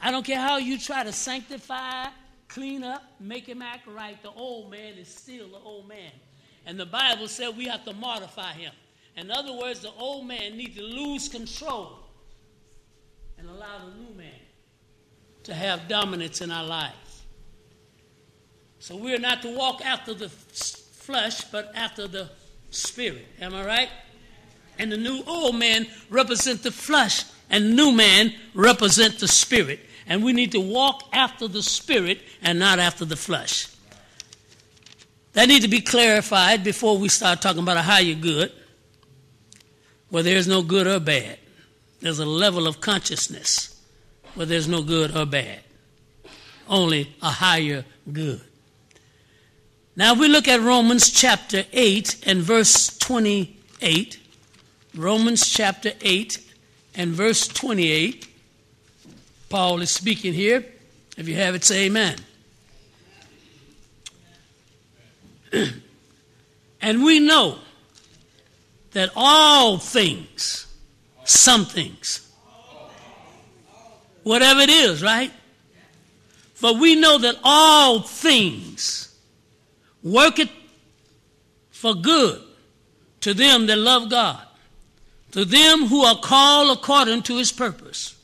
I don't care how you try to sanctify, clean up, make him act right, the old man is still the old man. And the Bible said we have to mortify him. In other words, the old man needs to lose control and allow the new man to have dominance in our lives. So we're not to walk after the flesh, but after the spirit. Am I right? And the new old man represent the flesh, and new man represent the spirit. And we need to walk after the spirit and not after the flesh. That need to be clarified before we start talking about a higher good, where there's no good or bad. There's a level of consciousness where there's no good or bad, only a higher good. Now we look at Romans chapter 8 and verse 28. Romans chapter 8 and verse 28. Paul is speaking here. If you have it, say amen. and we know that all things, some things, whatever it is, right? For we know that all things work it for good to them that love God, to them who are called according to his purpose.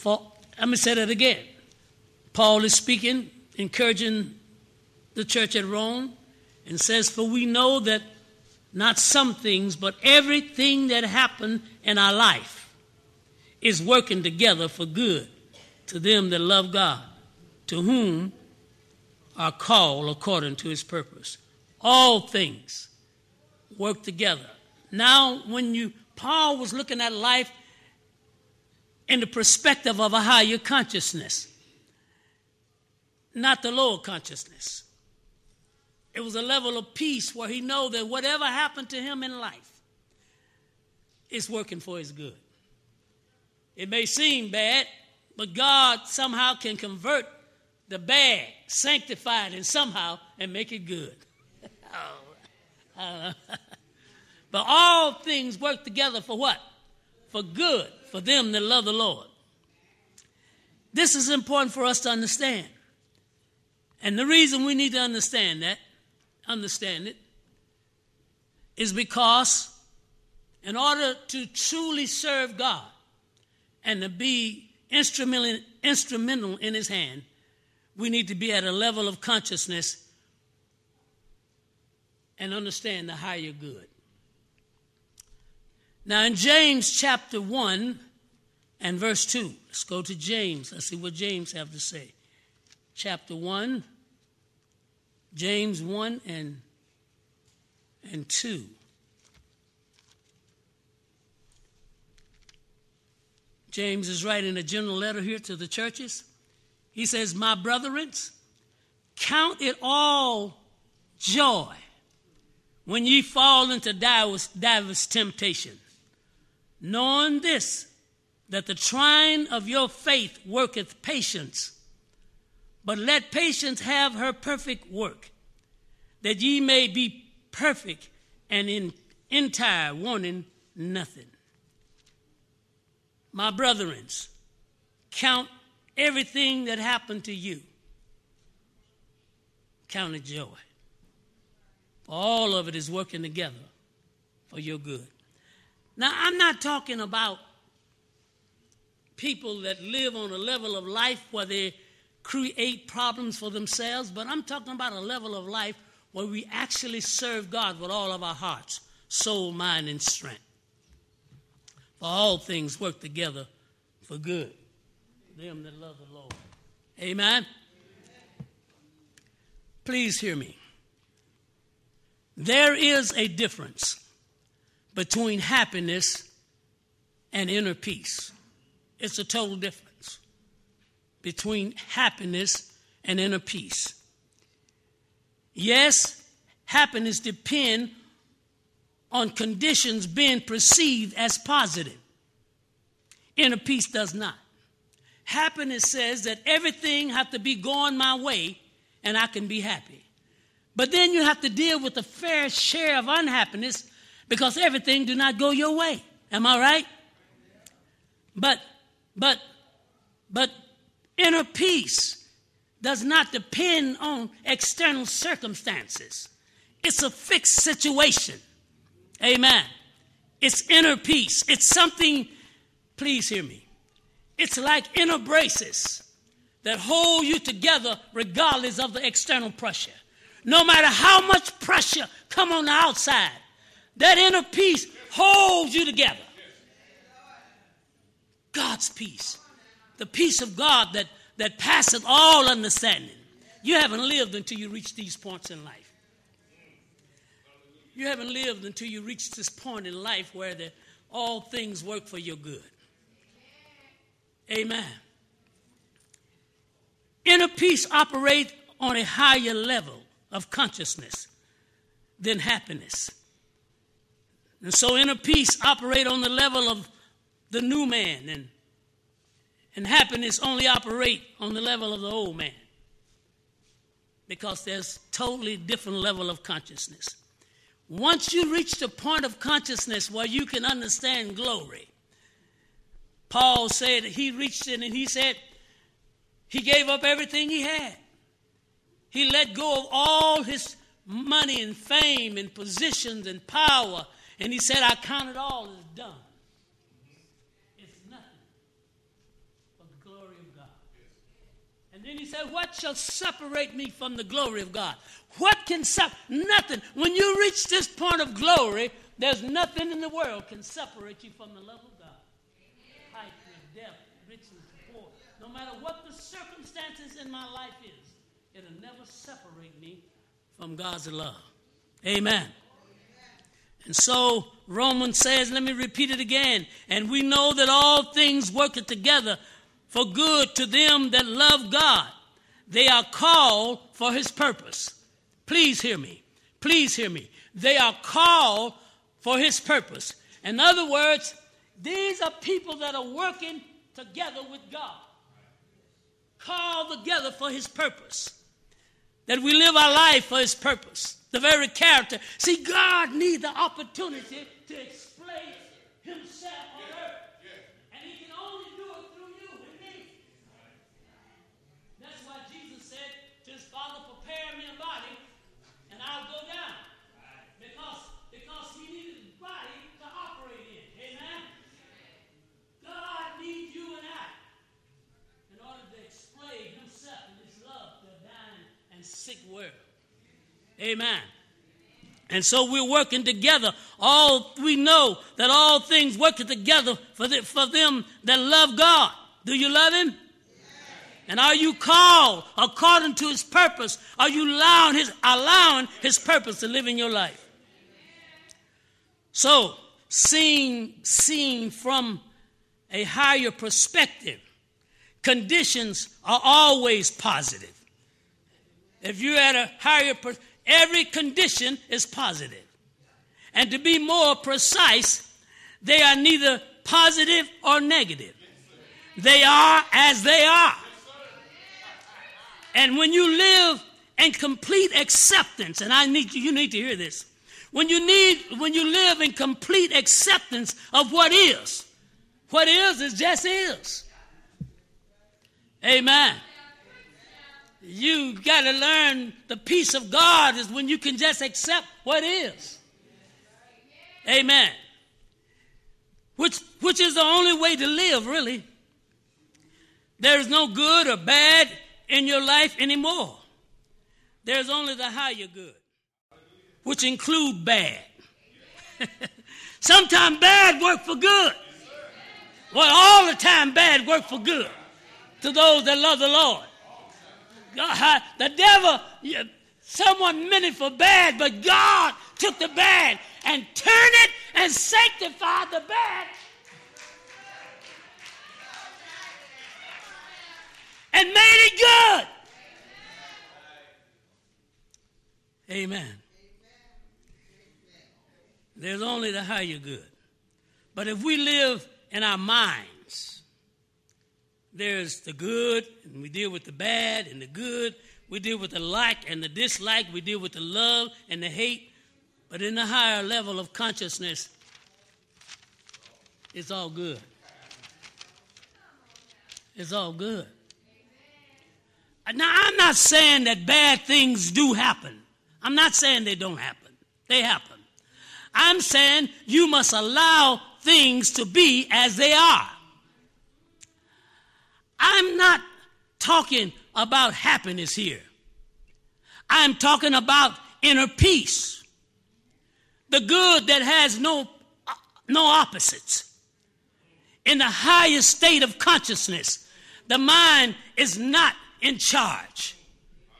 For let me say that again. Paul is speaking, encouraging the church at Rome, and says, For we know that not some things, but everything that happened in our life is working together for good to them that love God, to whom are called according to his purpose. All things work together. Now, when you Paul was looking at life in the perspective of a higher consciousness, not the lower consciousness. It was a level of peace where he know that whatever happened to him in life is working for his good. It may seem bad, but God somehow can convert the bad, sanctify it, and somehow and make it good. oh, but all things work together for what? For good, for them that love the Lord. This is important for us to understand. And the reason we need to understand that understand it is because in order to truly serve God and to be instrumental, instrumental in His hand, we need to be at a level of consciousness and understand the higher good. Now, in James chapter 1 and verse 2, let's go to James. Let's see what James have to say. Chapter 1 James 1 and, and 2. James is writing a general letter here to the churches. He says, My brethren, count it all joy when ye fall into divers, divers temptation, knowing this, that the trying of your faith worketh patience. But let patience have her perfect work, that ye may be perfect and in entire, wanting nothing. My brethren, count everything that happened to you. Count it joy. All of it is working together for your good. Now, I'm not talking about people that live on a level of life where they create problems for themselves, but I'm talking about a level of life where we actually serve God with all of our hearts, soul, mind, and strength. For all things work together for good. Them that love the Lord. Amen. Please hear me. There is a difference between happiness and inner peace. It's a total difference between happiness and inner peace. Yes, happiness depends on conditions being perceived as positive. Inner peace does not. Happiness says that everything has to be going my way and I can be happy. But then you have to deal with a fair share of unhappiness because everything do not go your way. Am I right? But but But inner peace does not depend on external circumstances. It's a fixed situation. Amen. It's inner peace. It's something, please hear me. It's like inner braces that hold you together regardless of the external pressure. No matter how much pressure come on the outside, that inner peace holds you together. God's peace. The peace of God that, that passeth all understanding. You haven't lived until you reach these points in life. You haven't lived until you reach this point in life where the, all things work for your good. Amen. Inner peace operates on a higher level of consciousness than happiness. And so inner peace operate on the level of the new man. And, and happiness only operate on the level of the old man. Because there's totally different level of consciousness. Once you reach the point of consciousness where you can understand glory paul said he reached it and he said he gave up everything he had. He let go of all his money and fame and positions and power and he said i count it all as done It's nothing but the glory of God. And then he said, What shall separate me from the glory of God? What can separate? Nothing. When you reach this point of glory, there's nothing in the world can separate you from the love of God. Height depth, riches and poor. No matter what the circumstances in my life is, it'll never separate me from God's love. Amen. And so Romans says, let me repeat it again. And we know that all things work together for good to them that love God. They are called for his purpose. Please hear me. Please hear me. They are called for his purpose. In other words, these are people that are working together with God, called together for his purpose. That we live our life for his purpose, the very character. See, God needs the opportunity to explain himself Amen. And so we're working together. All we know that all things working together for, the, for them that love God. Do you love Him? And are you called according to His purpose? Are you allowing His allowing His purpose to live in your life? So, seeing seeing from a higher perspective, conditions are always positive. If you're at a higher every condition is positive. And to be more precise, they are neither positive or negative. They are as they are. And when you live in complete acceptance, and I need you, need to hear this. When you need, when you live in complete acceptance of what is, what is is just is. Amen. You got to learn the peace of God is when you can just accept what is. Amen. Which, which is the only way to live, really. There's no good or bad in your life anymore. There's only the higher good, which include bad. Sometimes bad work for good. Well, all the time bad work for good to those that love the Lord. God, the devil, someone meant it for bad, but God took the bad and turned it and sanctified the bad. And made it good. Amen. There's only the higher good. But if we live in our mind, there's the good, and we deal with the bad and the good. We deal with the like and the dislike. We deal with the love and the hate. But in the higher level of consciousness, it's all good. It's all good. Now, I'm not saying that bad things do happen. I'm not saying they don't happen. They happen. I'm saying you must allow things to be as they are. I'm not talking about happiness here. I'm talking about inner peace. The good that has no, no opposites. In the highest state of consciousness, the mind is not in charge.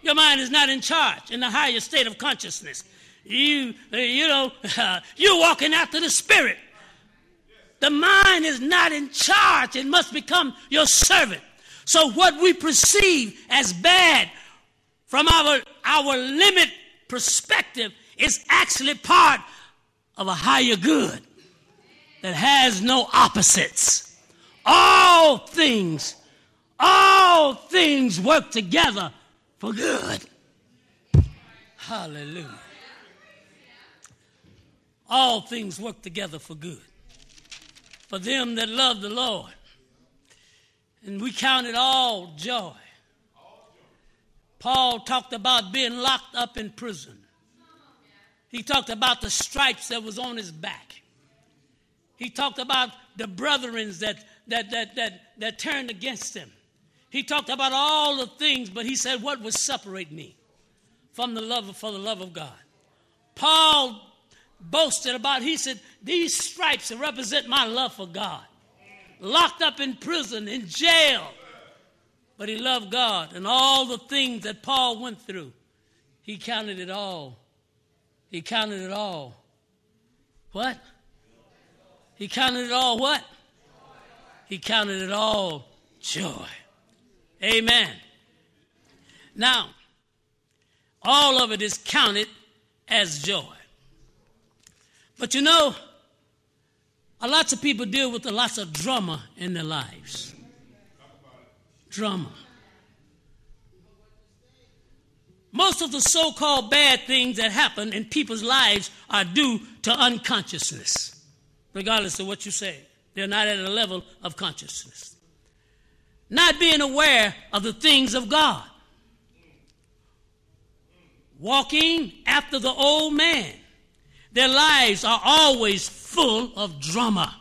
Your mind is not in charge in the highest state of consciousness. You, you know, you're walking after the spirit. The mind is not in charge. It must become your servant. So what we perceive as bad from our, our limit perspective is actually part of a higher good that has no opposites. All things, all things work together for good. Hallelujah. All things work together for good. For them that love the Lord. And we count it all joy. Paul talked about being locked up in prison. He talked about the stripes that was on his back. He talked about the brethren that, that, that, that, that turned against him. He talked about all the things, but he said, What would separate me from the love of, for the love of God? Paul boasted about, he said, These stripes represent my love for God. Locked up in prison, in jail. But he loved God and all the things that Paul went through. He counted it all. He counted it all. What? He counted it all what? He counted it all joy. Amen. Now, all of it is counted as joy. But you know, a lots of people deal with a lots of drama in their lives. Drama. Most of the so called bad things that happen in people's lives are due to unconsciousness, regardless of what you say. They're not at a level of consciousness. Not being aware of the things of God. Walking after the old man their lives are always full of drama.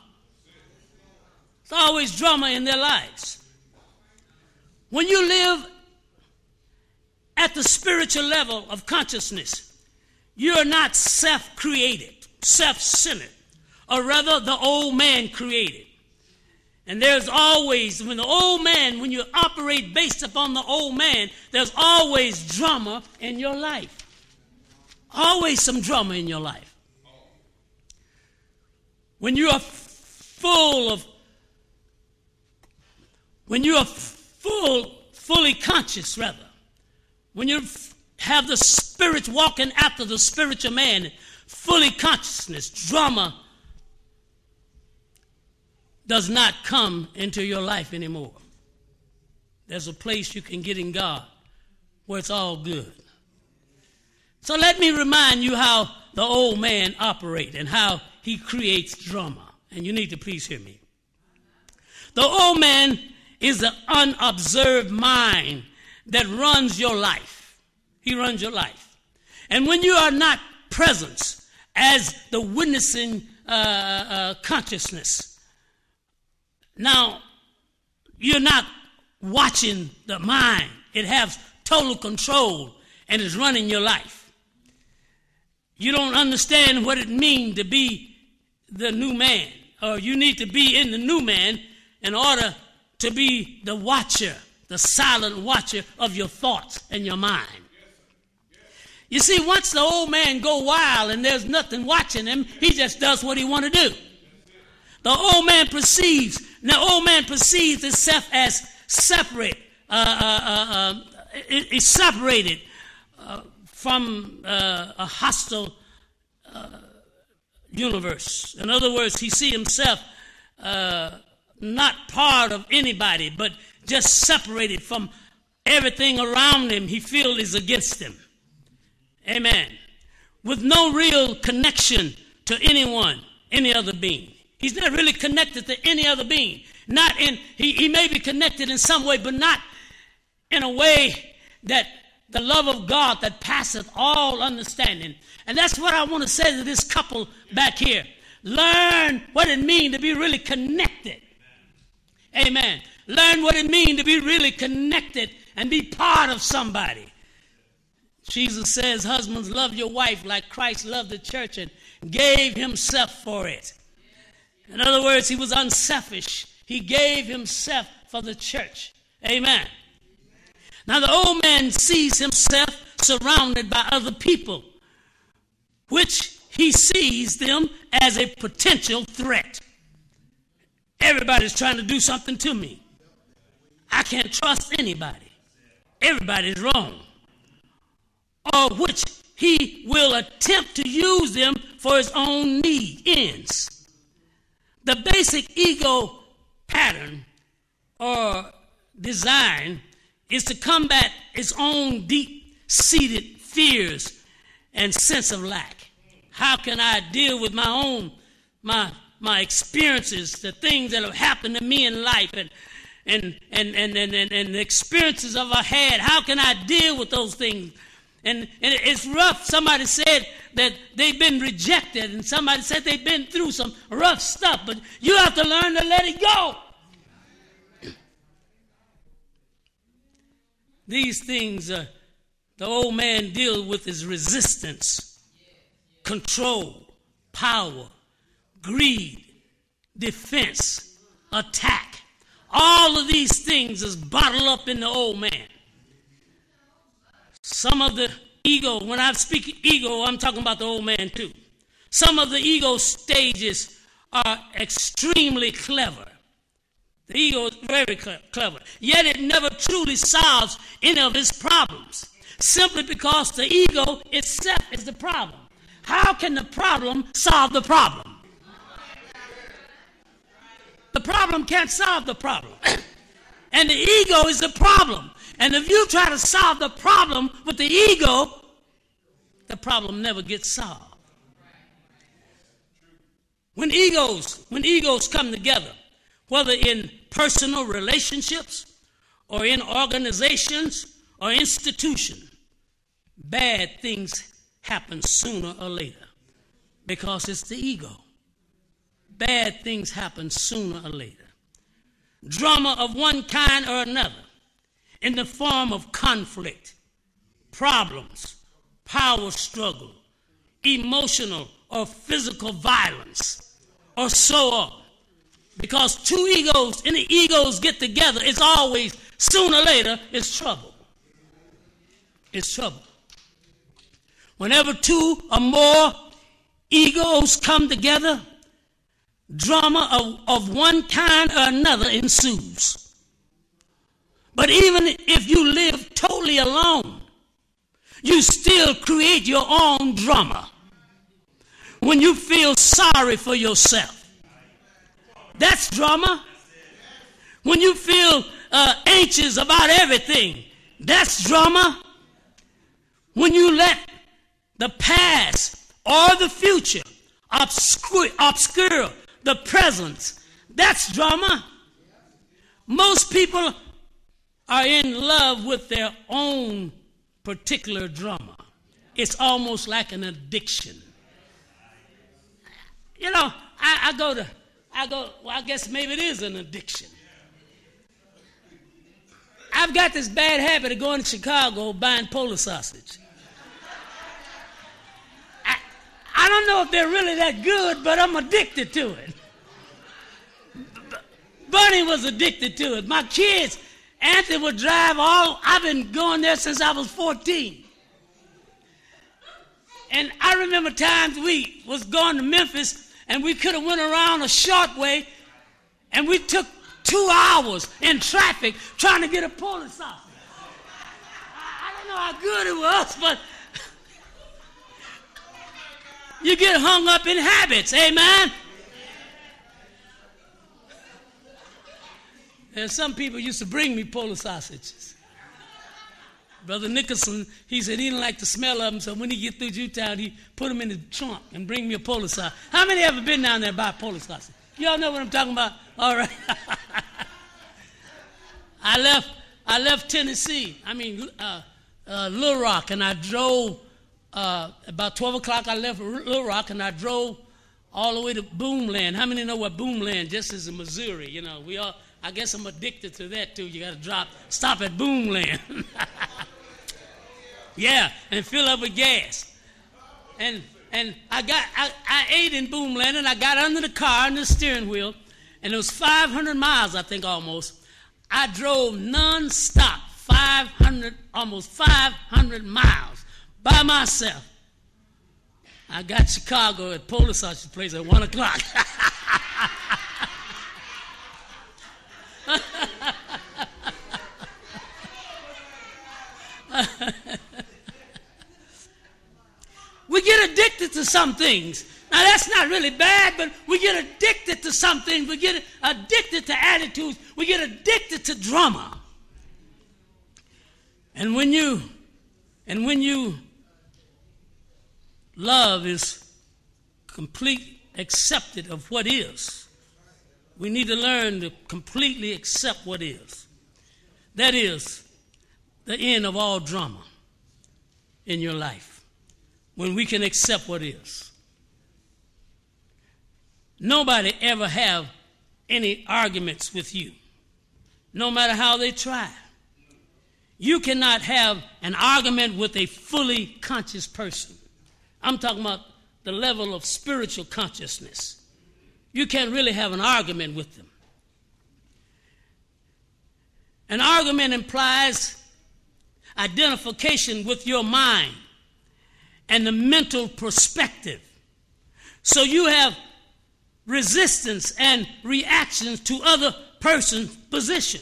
There's always drama in their lives. When you live at the spiritual level of consciousness, you're not self created, self centered, or rather, the old man created. And there's always, when the old man, when you operate based upon the old man, there's always drama in your life. Always some drama in your life when you are full of, when you are full, fully conscious, rather, when you have the spirit walking after the spiritual man, fully consciousness, drama does not come into your life anymore. There's a place you can get in God where it's all good. So let me remind you how the old man operates and how he creates drama. And you need to please hear me. The old man is the unobserved mind that runs your life. He runs your life. And when you are not present as the witnessing uh, uh, consciousness, now you're not watching the mind. It has total control and is running your life. You don't understand what it means to be the new man, or you need to be in the new man in order to be the watcher, the silent watcher of your thoughts and your mind. You see, once the old man go wild and there's nothing watching him, he just does what he want to do. The old man perceives. The old man perceives himself as separate. Uh, uh, uh, uh is separated uh, from uh, a hostile universe. In other words, he see himself uh, not part of anybody, but just separated from everything around him he feels is against him. Amen. With no real connection to anyone, any other being. He's not really connected to any other being. not in, he, he may be connected in some way, but not in a way that the love of God that passeth all understanding. And that's what I want to say to this couple back here. Learn what it means to be really connected. Amen. Learn what it means to be really connected and be part of somebody. Jesus says, Husbands, love your wife like Christ loved the church and gave himself for it. In other words, he was unselfish. He gave himself for the church. Amen. Now, the old man sees himself surrounded by other people, which he sees them as a potential threat. Everybody's trying to do something to me. I can't trust anybody. Everybody's wrong. Or which he will attempt to use them for his own need ends. The basic ego pattern or design is to combat its own deep seated fears and sense of lack. How can I deal with my own my my experiences, the things that have happened to me in life and and and and and, and, and the experiences of I had? How can I deal with those things? And, and it's rough. Somebody said that they've been rejected, and somebody said they've been through some rough stuff, but you have to learn to let it go. These things uh, the old man deals with is resistance, control, power, greed, defense, attack. All of these things is bottled up in the old man. Some of the ego, when I speak ego, I'm talking about the old man too. Some of the ego stages are extremely clever. The ego is very clever, yet it never truly solves any of its problems simply because the ego itself is the problem. How can the problem solve the problem? The problem can't solve the problem. and the ego is the problem. And if you try to solve the problem with the ego, the problem never gets solved. When egos, when egos come together, whether in personal relationships or in organizations or institutions, bad things happen sooner or later because it's the ego. Bad things happen sooner or later. Drama of one kind or another in the form of conflict, problems, power struggle, emotional or physical violence, or so on. Because two egos, any egos get together, it's always, sooner or later, it's trouble. It's trouble. Whenever two or more egos come together, drama of, of one kind or another ensues. But even if you live totally alone, you still create your own drama. When you feel sorry for yourself, that's drama. When you feel uh, anxious about everything, that's drama. When you let the past or the future obscure, obscure the present, that's drama. Most people are in love with their own particular drama. It's almost like an addiction. You know, I, I go to, I go, well, I guess maybe it is an addiction. I've got this bad habit of going to Chicago buying Polish sausage. I, I don't know if they're really that good, but I'm addicted to it. Bunny was addicted to it. My kids, Anthony would drive all, I've been going there since I was 14. And I remember times we was going to Memphis and we could have went around a short way and we took two hours in traffic trying to get a Polish sausage. I, I don't know how good it was, but you get hung up in habits, amen? And some people used to bring me Polish sausages. Brother Nicholson, he said he didn't like the smell of them, so when he get through Jewtown, he put them in the trunk and bring me a Polish sausage. How many ever been down there buy Polish sausage? Y'all know what I'm talking about? All right. I left. I left Tennessee. I mean, uh, uh, Little Rock, and I drove uh, about 12 o'clock. I left Little Rock, and I drove all the way to Boomland. How many know what Boomland? Just as in Missouri, you know. We all. I guess I'm addicted to that too. You got to drop, stop at Boomland. yeah, and fill up with gas. And and I got I, I ate in Boomland, and I got under the car and the steering wheel, and it was 500 miles, I think, almost. I drove nonstop, 500, almost 500 miles by myself. I got Chicago at Police Officer's place at 1 o'clock. we get addicted to some things. Now, that's not really bad, but we get addicted to something. We get addicted to attitudes. We get addicted to drama. And when you, and when you, love is complete accepted of what is. We need to learn to completely accept what is. That is the end of all drama in your life. When we can accept what is. Nobody ever have any arguments with you, no matter how they try. You cannot have an argument with a fully conscious person. I'm talking about the level of spiritual consciousness. You can't really have an argument with them. An argument implies identification with your mind and the mental perspective. So you have resistance and reactions to other person's position.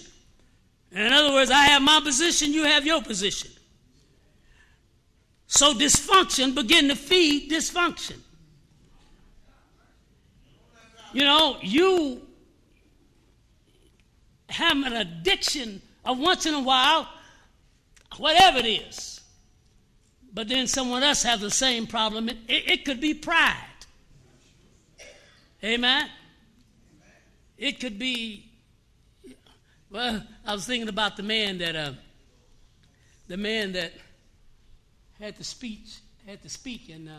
In other words, I have my position, you have your position. So dysfunction begin to feed dysfunction. You know, you have an addiction of once in a while, whatever it is. But then someone else has the same problem. It, it, could be pride. Amen. It could be. Well, I was thinking about the man that, uh, the man that had to speech, had to speak, and uh,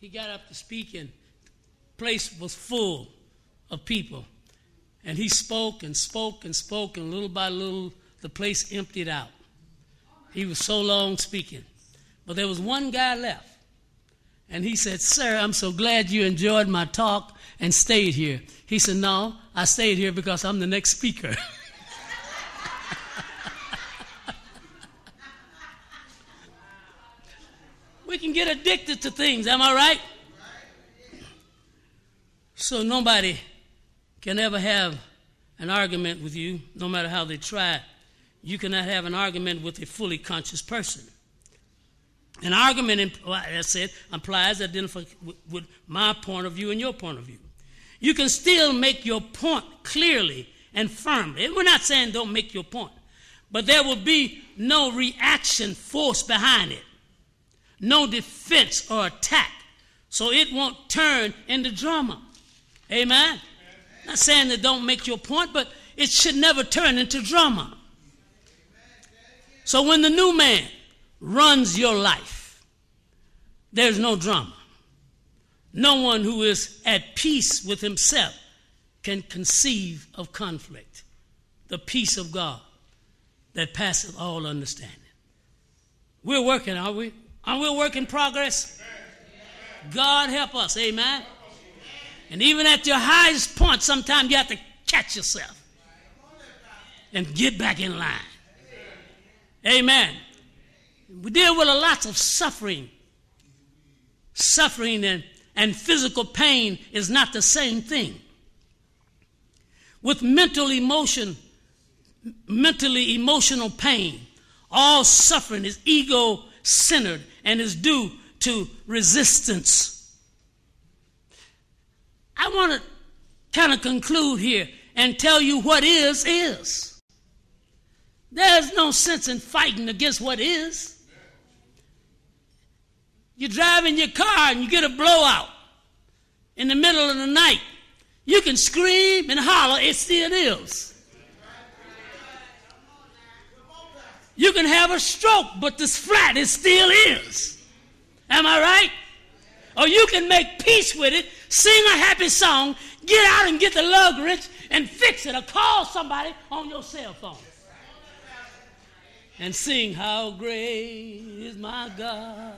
he got up to speak, and the place was full of people, and he spoke and spoke and spoke, and little by little, the place emptied out. He was so long speaking, but there was one guy left, and he said, "Sir, I'm so glad you enjoyed my talk and stayed here." He said, "No, I stayed here because I'm the next speaker." We can get addicted to things, am I right? So nobody can ever have an argument with you, no matter how they try. You cannot have an argument with a fully conscious person. An argument, as I said, implies identifying with my point of view and your point of view. You can still make your point clearly and firmly. we're not saying don't make your point, but there will be no reaction force behind it no defense or attack. So it won't turn into drama. Amen. Not saying that don't make your point, but it should never turn into drama. So when the new man runs your life, there's no drama. No one who is at peace with himself can conceive of conflict. The peace of God that passeth all understanding. We're working, are we? Are we a work in progress? God help us. Amen. And even at your highest point, sometimes you have to catch yourself and get back in line. Amen. We deal with a lot of suffering. Suffering and, and physical pain is not the same thing. With mental emotion, mentally emotional pain, all suffering is ego centered and is due to resistance. I want to kind of conclude here and tell you what is, is. There's no sense in fighting against what is. You drive in your car and you get a blowout in the middle of the night. You can scream and holler, it still is. You can have a stroke, but this flat, it still is. Am I right? Or you can make peace with it, sing a happy song, get out and get the lug wrench and fix it, or call somebody on your cell phone. And sing, How great is my God.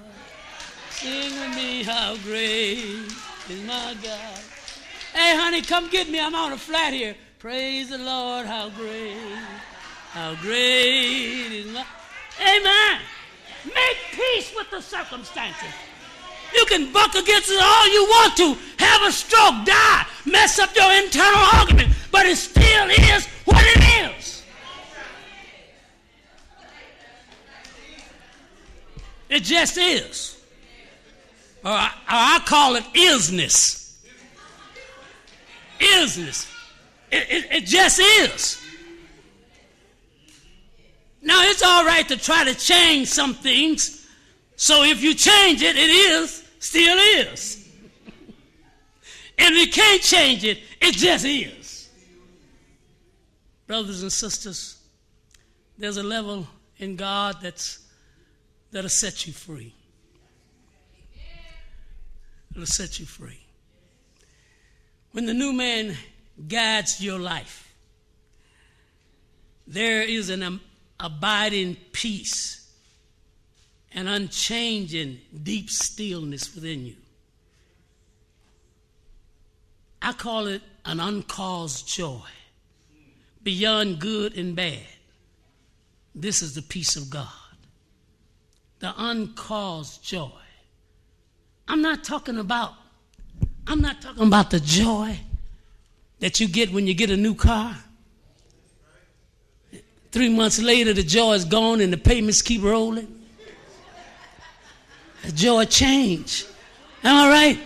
Sing with me, How great is my God. Hey, honey, come get me. I'm on a flat here. Praise the Lord, how great how great is my. Amen. Make peace with the circumstances. You can buck against it all you want to, have a stroke, die, mess up your internal argument, but it still is what it is. It just is. Or I, or I call it isness. Isness. It, it, it just is. Now, it's all right to try to change some things. So if you change it, it is, still is. and if you can't change it, it just is. Brothers and sisters, there's a level in God that's, that'll set you free. It'll set you free. When the new man guides your life, there is an abiding peace and unchanging deep stillness within you. I call it an uncaused joy, beyond good and bad. This is the peace of God, the uncaused joy. I'm not talking about I'm not talking about the joy that you get when you get a new car. Three months later, the joy is gone and the payments keep rolling. The joy change. Am I right?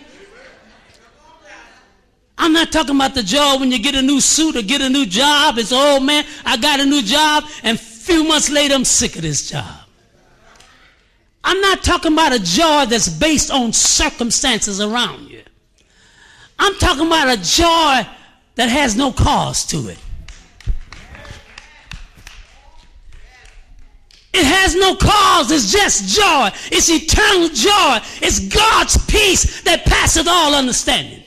I'm not talking about the joy when you get a new suit or get a new job. It's, oh man, I got a new job, and a few months later, I'm sick of this job. I'm not talking about a joy that's based on circumstances around you. I'm talking about a joy that has no cause to it. It has no cause. It's just joy. It's eternal joy. It's God's peace that passeth all understanding.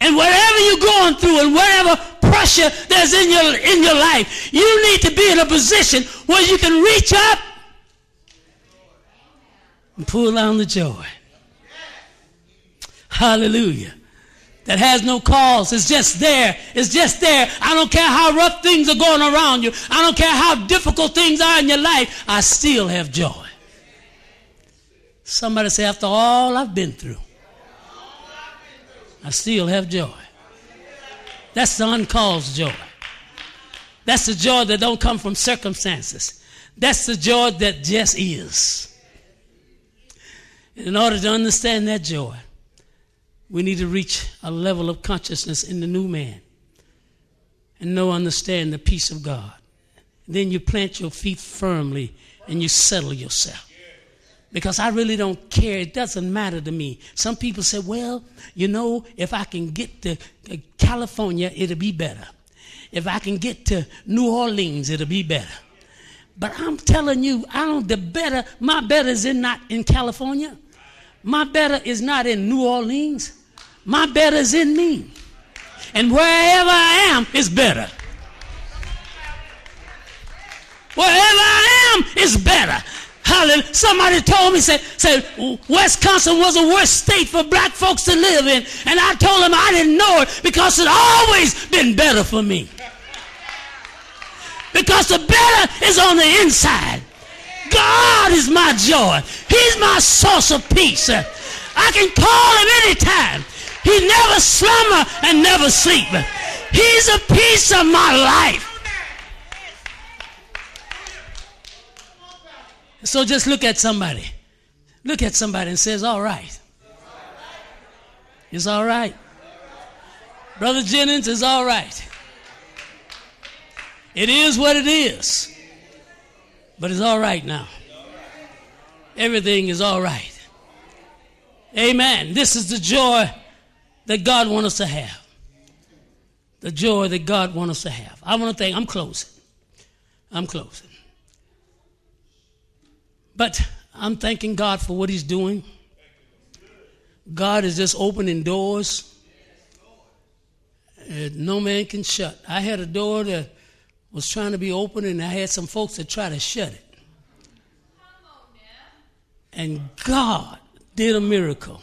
And wherever you're going through and wherever pressure there's in your, in your life, you need to be in a position where you can reach up and pull down the joy. Hallelujah that has no cause. It's just there. It's just there. I don't care how rough things are going around you. I don't care how difficult things are in your life. I still have joy. Somebody say, after all I've been through, I still have joy. That's the uncaused joy. That's the joy that don't come from circumstances. That's the joy that just is. In order to understand that joy, we need to reach a level of consciousness in the new man and know, understand the peace of God. Then you plant your feet firmly and you settle yourself. Because I really don't care. It doesn't matter to me. Some people say, well, you know, if I can get to California, it'll be better. If I can get to New Orleans, it'll be better. But I'm telling you, I don't, the better, my better is in not in California. My better is not in New Orleans. My better is in me. And wherever I am is better. Wherever I am is better. Hallelujah. Somebody told me, said, said, Wisconsin was the worst state for black folks to live in. And I told them I didn't know it because it's always been better for me. Because the better is on the inside. God is my joy. He's my source of peace. I can call him anytime. He never slumber and never sleep. He's a piece of my life. So just look at somebody. Look at somebody and says, all right. It's all right. Brother Jennings is all right. It is what it is. But it's all right now. Everything is all right. Amen. This is the joy that God wants us to have. the joy that God wants us to have. I want to thank, I'm closing. I'm closing. But I'm thanking God for what He's doing. God is just opening doors no man can shut. I had a door that was trying to be open, and I had some folks that try to shut it. And God did a miracle.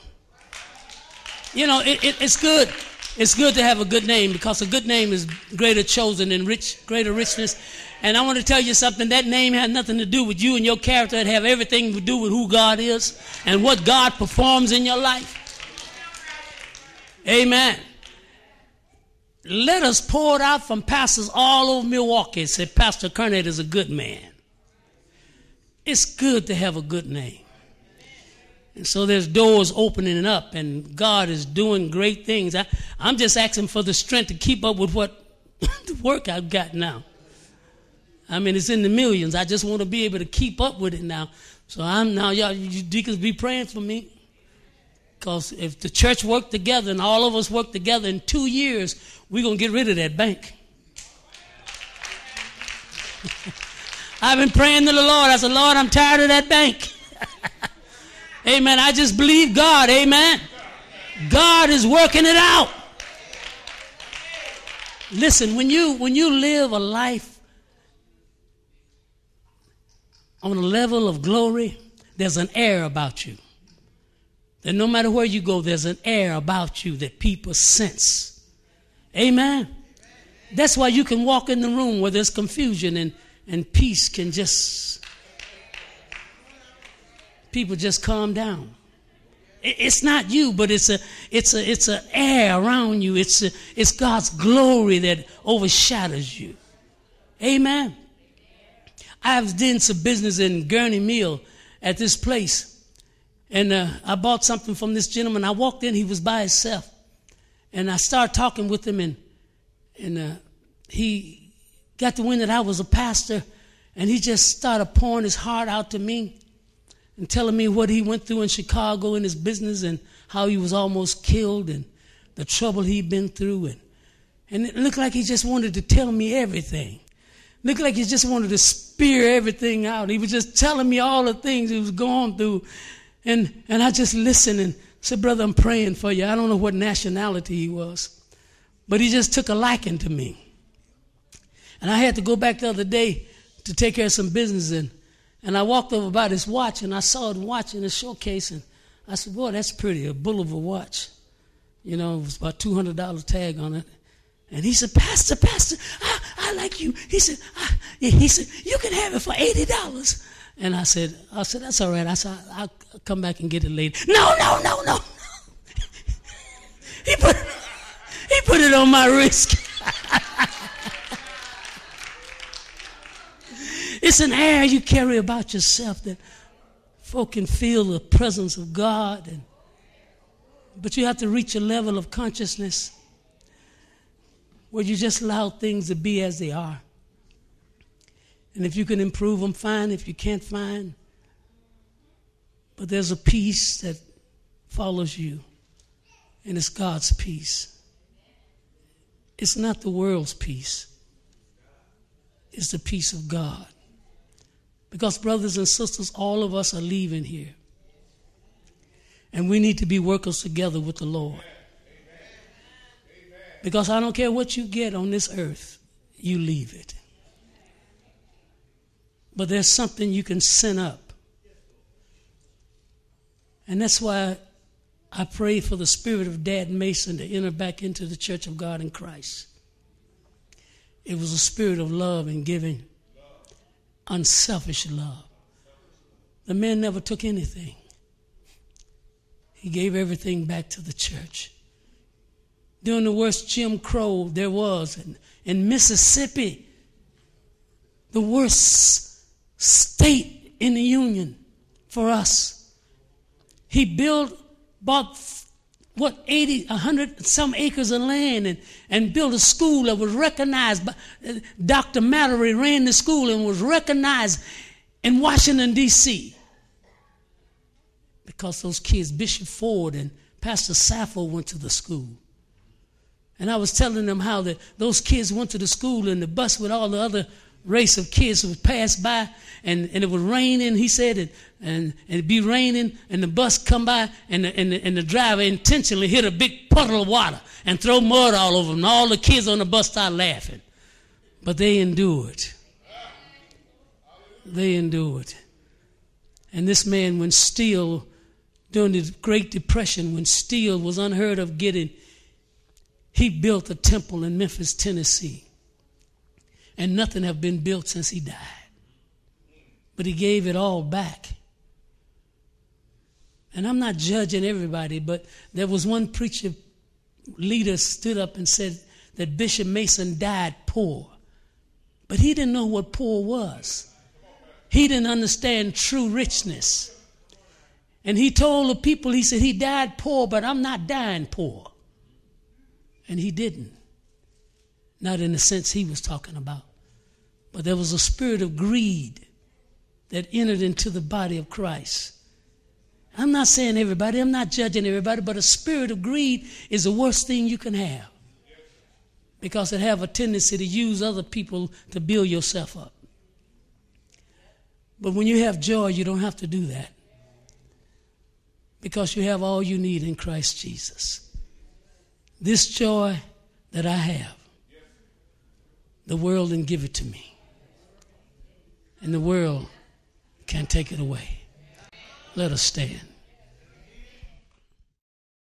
You know, it, it, it's good. It's good to have a good name because a good name is greater chosen and rich, greater richness. And I want to tell you something. That name had nothing to do with you and your character. It have everything to do with who God is and what God performs in your life. Amen. Let poured out from pastors all over Milwaukee. said, Pastor Carnett is a good man. It's good to have a good name. And so there's doors opening up, and God is doing great things. I, am just asking for the strength to keep up with what the work I've got now. I mean, it's in the millions. I just want to be able to keep up with it now. So I'm now, y'all, you deacons be praying for me. Because if the church worked together and all of us worked together in two years, we're going to get rid of that bank. I've been praying to the Lord. I said, Lord, I'm tired of that bank. Amen. I just believe God. Amen. God is working it out. Listen, when you when you live a life on a level of glory, there's an air about you. That no matter where you go, there's an air about you that people sense. Amen. That's why you can walk in the room where there's confusion and, and peace can just, people just calm down. It's not you, but it's a it's a it's an air around you. It's a, it's God's glory that overshadows you. Amen. I've done some business in Gurnee Mill at this place, and uh, I bought something from this gentleman. I walked in, he was by himself. And I started talking with him, and, and uh, he got the wind that I was a pastor, and he just started pouring his heart out to me and telling me what he went through in Chicago in his business and how he was almost killed and the trouble he'd been through. And, and it looked like he just wanted to tell me everything. Looked like he just wanted to spear everything out. He was just telling me all the things he was going through. And, and I just listened and said, Brother, I'm praying for you. I don't know what nationality he was, but he just took a liking to me. And I had to go back the other day to take care of some business. And, and I walked over by this watch and I saw the watch in the showcase. And I said, Boy, that's pretty, a Bulova watch. You know, it was about $200 tag on it. And he said, Pastor, Pastor, I, I like you. He said, he said, you can have it for $80. And I said, I said, that's all right. I said, I'll, come back and get it later. No, no, no, no. he put he put it on my wrist. it's an air you carry about yourself that folk can feel the presence of God. And, but you have to reach a level of consciousness where you just allow things to be as they are. And if you can improve them, fine. If you can't, fine. But there's a peace that follows you, and it's God's peace. It's not the world's peace, it's the peace of God. Because, brothers and sisters, all of us are leaving here. And we need to be workers together with the Lord. Because I don't care what you get on this earth, you leave it but there's something you can send up. And that's why I pray for the spirit of Dad Mason to enter back into the church of God in Christ. It was a spirit of love and giving, unselfish love. The man never took anything, he gave everything back to the church. During the worst Jim Crow there was in, in Mississippi, the worst state in the union for us. He built, bought what 80 100 some acres of land and, and built a school that was recognized by uh, dr mallory ran the school and was recognized in washington d.c because those kids bishop ford and pastor sappho went to the school And I was telling them how the, those kids went to the school and the bus with all the other race of kids would pass by and, and it would rain and he said and, and, and it'd be raining and the bus come by and the, and, the, and the driver intentionally hit a big puddle of water and throw mud all over them and all the kids on the bus start laughing. But they endured. They endured. And this man when steel during the great depression when steel was unheard of getting he built a temple in memphis tennessee and nothing have been built since he died. But he gave it all back. And I'm not judging everybody, but there was one preacher leader stood up and said that Bishop Mason died poor. But he didn't know what poor was. He didn't understand true richness. And he told the people, he said, he died poor, but I'm not dying poor. And he didn't. Not in the sense he was talking about. But there was a spirit of greed that entered into the body of Christ. I'm not saying everybody, I'm not judging everybody, but a spirit of greed is the worst thing you can have. Because it have a tendency to use other people to build yourself up. But when you have joy, you don't have to do that. Because you have all you need in Christ Jesus. This joy that I have, the world didn't give it to me. And the world can't take it away. Let us stand.